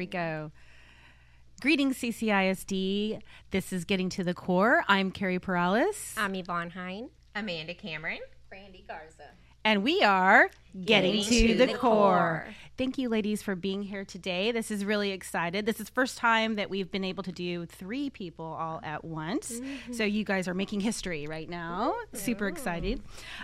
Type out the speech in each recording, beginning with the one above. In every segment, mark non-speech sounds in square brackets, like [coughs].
right. Okay. Here we go. Greetings, CCISD. This is Getting to the Core. I'm Cary Perales. I'm Yvonne Hein. Amanda Cameron. Brandi Garza. And we are getting, getting to, to, the, the core. core. Thank you, ladies, for being here today. This is really excited. This is first time that we've been able to do three people all at once. Mm-hmm. So you guys are making history right now. Super excited.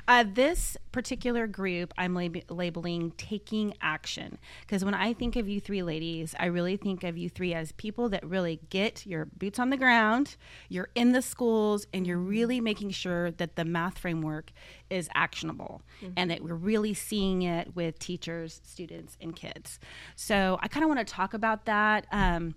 Uh, this particular group, I'm lab- labeling taking action because when I think of you three ladies, I really think of you three as people that really get your boots on the ground. You're in the schools, and you're really making sure that the math framework is actionable mm-hmm. and that we're really seeing it with teachers, students, and kids. So I kind of want to talk about that. Um,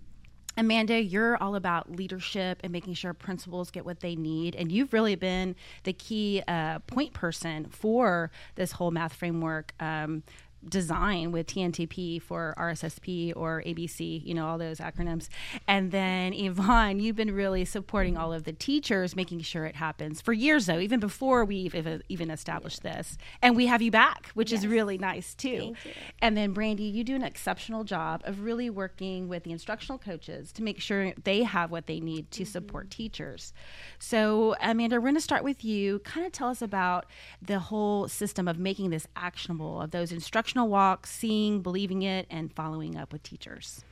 Amanda, you're all about leadership and making sure principals get what they need. And you've really been the key uh, point person for this whole math framework um, design with TNTP for RSSP or ABC, you know, all those acronyms. And then [laughs] Yvonne, you've been really supporting all of the teachers, making sure it happens for years, though, even before we've even established yeah. this. And we have you back, which yes. is really nice, too. And then, Brandi, you do an exceptional job of really working with the instructional coaches to make sure they have what they need to mm-hmm. support teachers. So, Amanda, we're going to start with you. Kind of tell us about the whole system of making this actionable, of those instructional instructional walk, seeing, believing it, and following up with teachers?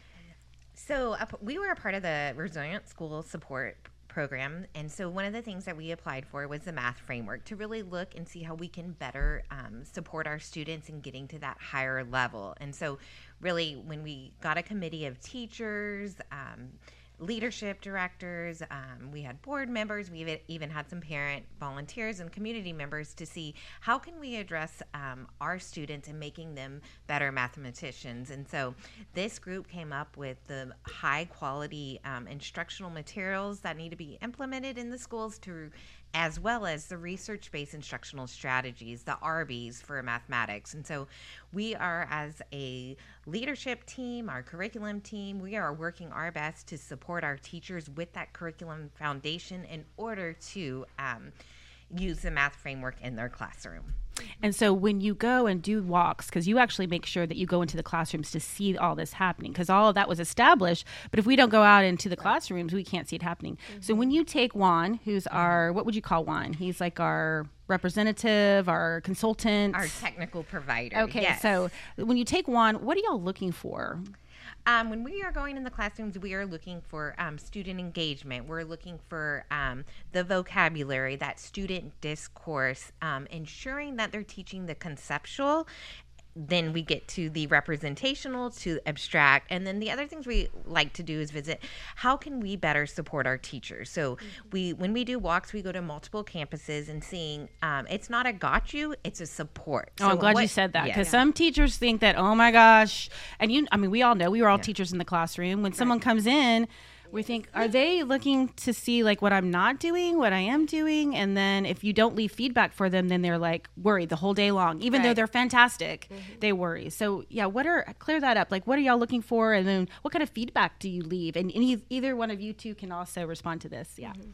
So we were a part of the Resilient School Support program. And so, one of the things that we applied for was the math framework to really look and see how we can better um, support our students in getting to that higher level. And so, really, when we got a committee of teachers, um, leadership directors. Um, we had board members. We even had some parent volunteers and community members to see how can we address um, our students and making them better mathematicians. And so this group came up with the high quality um, instructional materials that need to be implemented in the schools to as well as the research based instructional strategies, the RBs for mathematics. And so we are, as a leadership team, our curriculum team, we are working our best to support our teachers with that curriculum foundation in order to um, use the math framework in their classroom. And so when you go and do walks, because you actually make sure that you go into the classrooms to see all this happening, because all of that was established. But if we don't go out into the classrooms, we can't see it happening. Mm-hmm. So when you take Juan, who's our, what would you call Juan? He's like our representative, our consultant, our technical provider. Okay, yes. so when you take Juan, what are y'all looking for? Um, when we are going in the classrooms, we are looking for um, student engagement. We're looking for um, the vocabulary, that student discourse, um, ensuring that they're teaching the conceptual then we get to the representational to abstract and then the other things we like to do is visit how can we better support our teachers so mm-hmm. we when we do walks we go to multiple campuses and seeing um, it's not a got you it's a support so oh i'm glad what, you said that because yeah. some teachers think that oh my gosh and you i mean we all know we were all yeah. teachers in the classroom when right. someone comes in we think are they looking to see like what i'm not doing what i am doing? And then if you don't leave feedback for them then they're like worried the whole day long even right. though they're fantastic mm-hmm. they worry. So yeah what are clear that up. Like what are y'all looking for? And then what kind of feedback do you leave? And any, either one of you two can also respond to this. Yeah. Mm-hmm.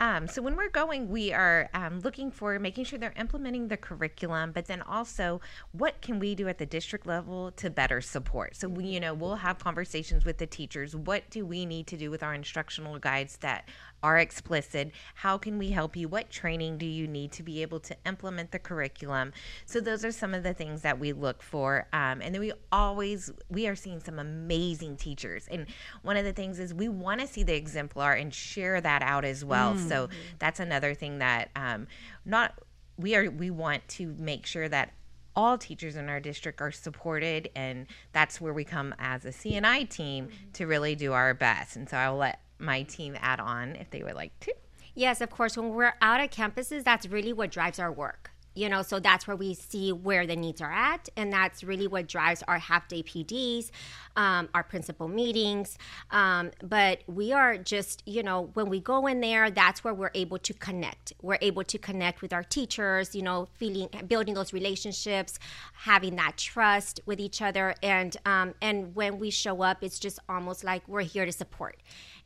Um, so when we're going, we are um, looking for making sure they're implementing the curriculum, but then also what can we do at the district level to better support? So we, you know, we'll have conversations with the teachers. What do we need to do with our instructional guides that are explicit. How can we help you? What training do you need to be able to implement the curriculum? So those are some of the things that we look for. Um, and then we always we are seeing some amazing teachers. And one of the things is we want to see the exemplar and share that out as well. Mm. So that's another thing that um, not we are we want to make sure that all teachers in our district are supported and that's where we come as a cni team mm-hmm. to really do our best and so i'll let my team add on if they would like to. Yes, of course. When we're out at campuses, that's really what drives our work. You know, so that's where we see where the needs are at, and that's really what drives our half day PDs, um, our principal meetings. Um, but we are just, you know, when we go in there, that's where we're able to connect. We're able to connect with our teachers, you know, feeling, building those relationships, having that trust with each other, and um, and when we show up, it's just almost like we're here to support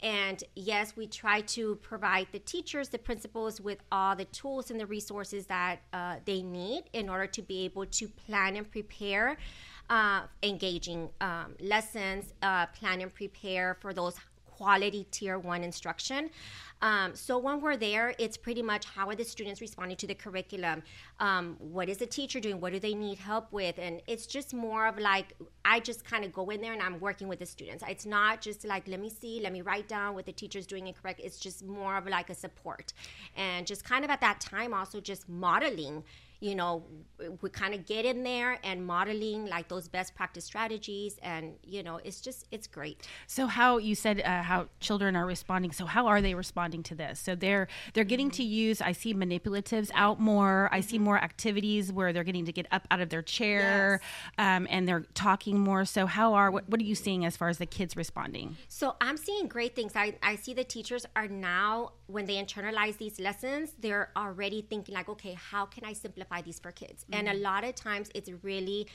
and yes, we try to provide the teachers, the principals, with all the tools and the resources that uh, they need in order to be able to plan and prepare uh, engaging um, lessons, uh, plan and prepare for those quality tier one instruction. Um, so when we're there, it's pretty much how are the students responding to the curriculum? Um, what is the teacher doing? What do they need help with? And it's just more of like, I just kind of go in there and I'm working with the students. It's not just like, let me see, let me write down what the teacher's doing incorrect. It's just more of like a support. And just kind of at that time, also just modeling you know, we kind of get in there and modeling like those best practice strategies. And, you know, it's just, it's great. So how you said uh, how children are responding. So how are they responding to this? So they're, they're getting to use, I see manipulatives out more. I see more activities where they're getting to get up out of their chair yes. um, and they're talking more. So how are, what, what are you seeing as far as the kids responding? So I'm seeing great things. I, I see the teachers are now, when they internalize these lessons, they're already thinking like, okay, how can I simplify these for kids. Mm-hmm. And a lot of times it's really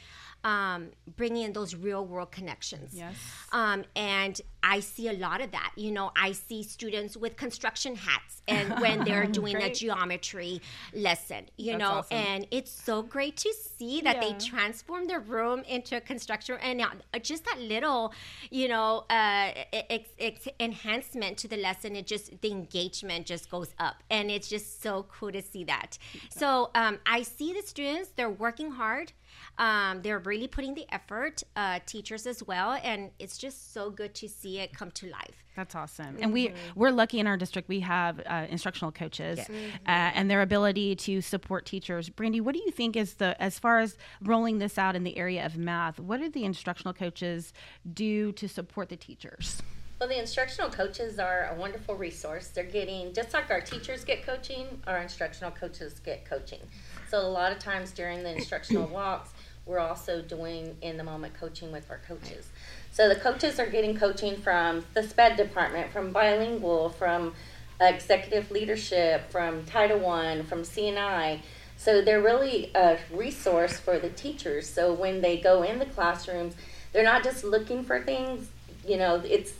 um, bringing in those real world connections. Yes. Um, and I see a lot of that. You know, I see students with construction hats and when they're [laughs] doing a geometry lesson, you That's know, awesome. and it's so great to see that yeah. they transform their room into a construction and uh, just that little, you know, uh, ex- ex- enhancement to the lesson. It just, the engagement just goes up. And it's just so cool to see that. So um, I see the students, they're working hard. Um, they're really putting the effort, uh, teachers as well, and it's just so good to see it come to life. That's awesome, mm-hmm. and we mm-hmm. we're lucky in our district. We have uh, instructional coaches, yeah. mm-hmm. uh, and their ability to support teachers. Brandi, what do you think is the as far as rolling this out in the area of math? What do the instructional coaches do to support the teachers? Well, the instructional coaches are a wonderful resource. They're getting, just like our teachers get coaching, our instructional coaches get coaching. So, a lot of times during the instructional [coughs] walks, we're also doing in the moment coaching with our coaches. So, the coaches are getting coaching from the SPED department, from bilingual, from executive leadership, from Title One, from CNI. So, they're really a resource for the teachers. So, when they go in the classrooms, they're not just looking for things, you know, it's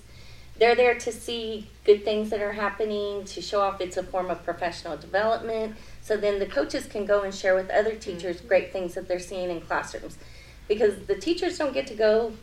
they're there to see good things that are happening, to show off it's a form of professional development. So then the coaches can go and share with other teachers mm-hmm. great things that they're seeing in classrooms. Because the teachers don't get to go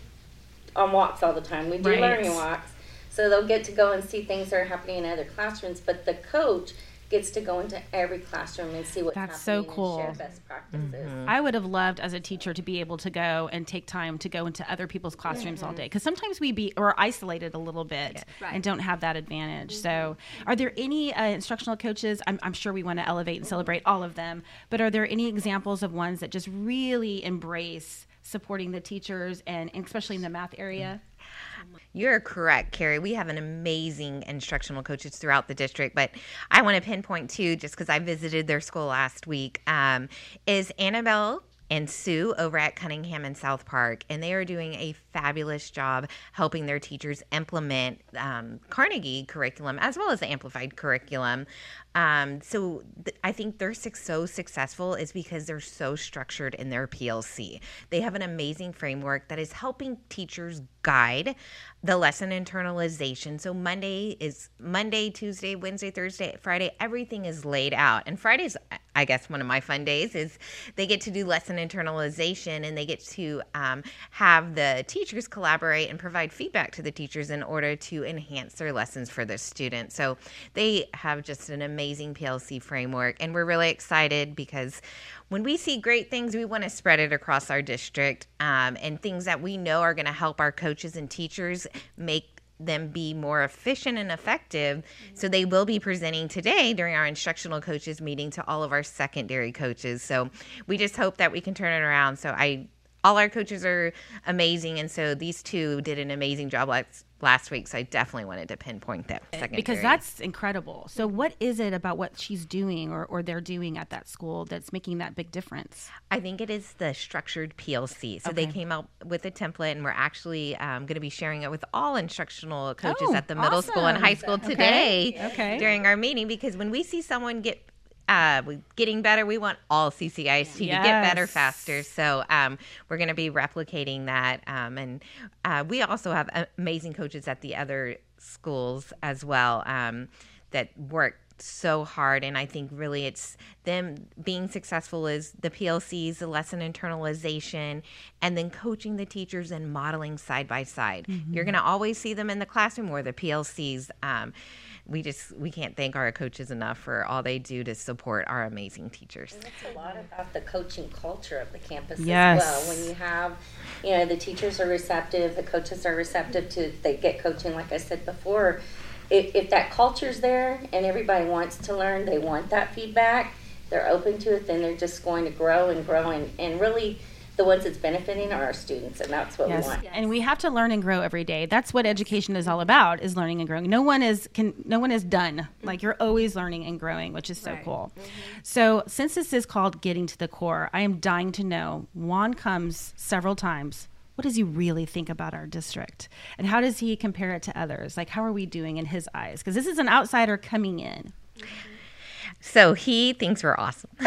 on walks all the time. We do right. learning walks. So they'll get to go and see things that are happening in other classrooms. But the coach gets to go into every classroom and see what's That's happening so cool. and share best practices. Mm-hmm. I would have loved as a teacher to be able to go and take time to go into other people's classrooms mm-hmm. all day because sometimes we be or isolated a little bit yeah, right. and don't have that advantage. Mm-hmm. So, are there any uh, instructional coaches? I'm, I'm sure we want to elevate and celebrate all of them, but are there any examples of ones that just really embrace supporting the teachers and, and especially in the math area? You're correct, Cary. We have an amazing instructional coaches throughout the district, but I want to pinpoint two just because I visited their school last week. Um, is Annabelle and Sue over at Cunningham and South Park, and they are doing a fabulous job helping their teachers implement um, Carnegie curriculum as well as the amplified curriculum. Um, so th- I think they're so successful is because they're so structured in their PLC. They have an amazing framework that is helping teachers guide the lesson internalization. So Monday is Monday, Tuesday, Wednesday, Thursday, Friday, everything is laid out. And Friday's, I guess, one of my fun days is they get to do lesson internalization and they get to um, have the teachers collaborate and provide feedback to the teachers in order to enhance their lessons for the students. So they have just an amazing PLC framework. And we're really excited because when we see great things, we want to spread it across our district um, and things that we know are going to help our coaches and teachers make them be more efficient and effective. So they will be presenting today during our instructional coaches meeting to all of our secondary coaches. So we just hope that we can turn it around. So I all our coaches are amazing and so these two did an amazing job last, last week so i definitely wanted to pinpoint that secondary. because that's incredible so what is it about what she's doing or, or they're doing at that school that's making that big difference i think it is the structured plc so okay. they came out with a template and we're actually um, going to be sharing it with all instructional coaches oh, at the middle awesome. school and high school today okay. okay. during our meeting because when we see someone get uh, getting better. We want all CCISD yes. to get better faster. So um, we're going to be replicating that. Um, and uh, we also have amazing coaches at the other schools as well um, that work so hard and i think really it's them being successful is the plcs the lesson internalization and then coaching the teachers and modeling side by side you're going to always see them in the classroom or the plcs um, we just we can't thank our coaches enough for all they do to support our amazing teachers And It's a lot about the coaching culture of the campus Yes. as well. When you have, you know, the teachers are receptive, the coaches are receptive to, they get coaching, like I said before. If, if that culture's there and everybody wants to learn, they want that feedback, they're open to it, then they're just going to grow and grow. And, and really, the ones that's benefiting are our students, and that's what Yes. we want. And we have to learn and grow every day. That's what education is all about is learning and growing. No one is can no one is done. Mm-hmm. Like you're always learning and growing, which is so Right. cool. Mm-hmm. So since this is called getting to the core, I am dying to know. Juan comes several times. What does he really think about our district? And how does he compare it to others? Like how are we doing in his eyes? Because this is an outsider coming in. Mm-hmm. So he thinks we're awesome. [laughs] [laughs]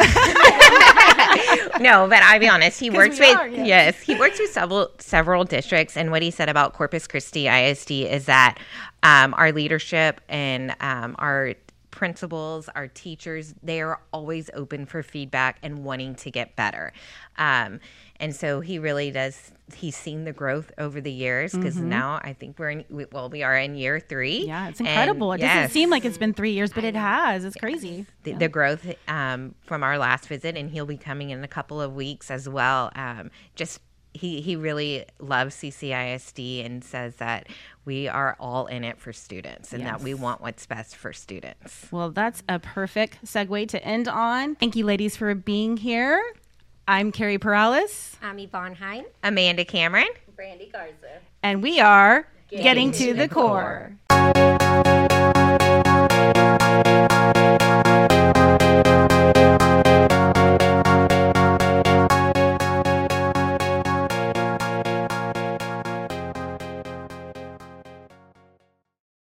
[laughs] no, but I'll be honest. He works with are, yes. yes. he works with several several districts, and what he said about Corpus Christi ISD is that um, our leadership and um, our principals, our teachers, they are always open for feedback and wanting to get better. Um, and so he really does. He's seen the growth over the years because now I think we're in. we- Well, we are in year three. Mm-hmm. Yeah, it's and incredible. it yes doesn't seem like it's been three years, but it has. It's crazy. the, the growth um, from our last visit, and he'll be coming in a couple of weeks as well. Um, just he he really loves CCISD and says that we are all in it for students and that we want what's best for students. Well, that's a perfect segue to end on. Thank you, ladies, for being here. I'm Cary Perales, I'm Yvonne Hein. Amanda Cameron. Brandi Garza. and we are getting, Getting to, to the the core.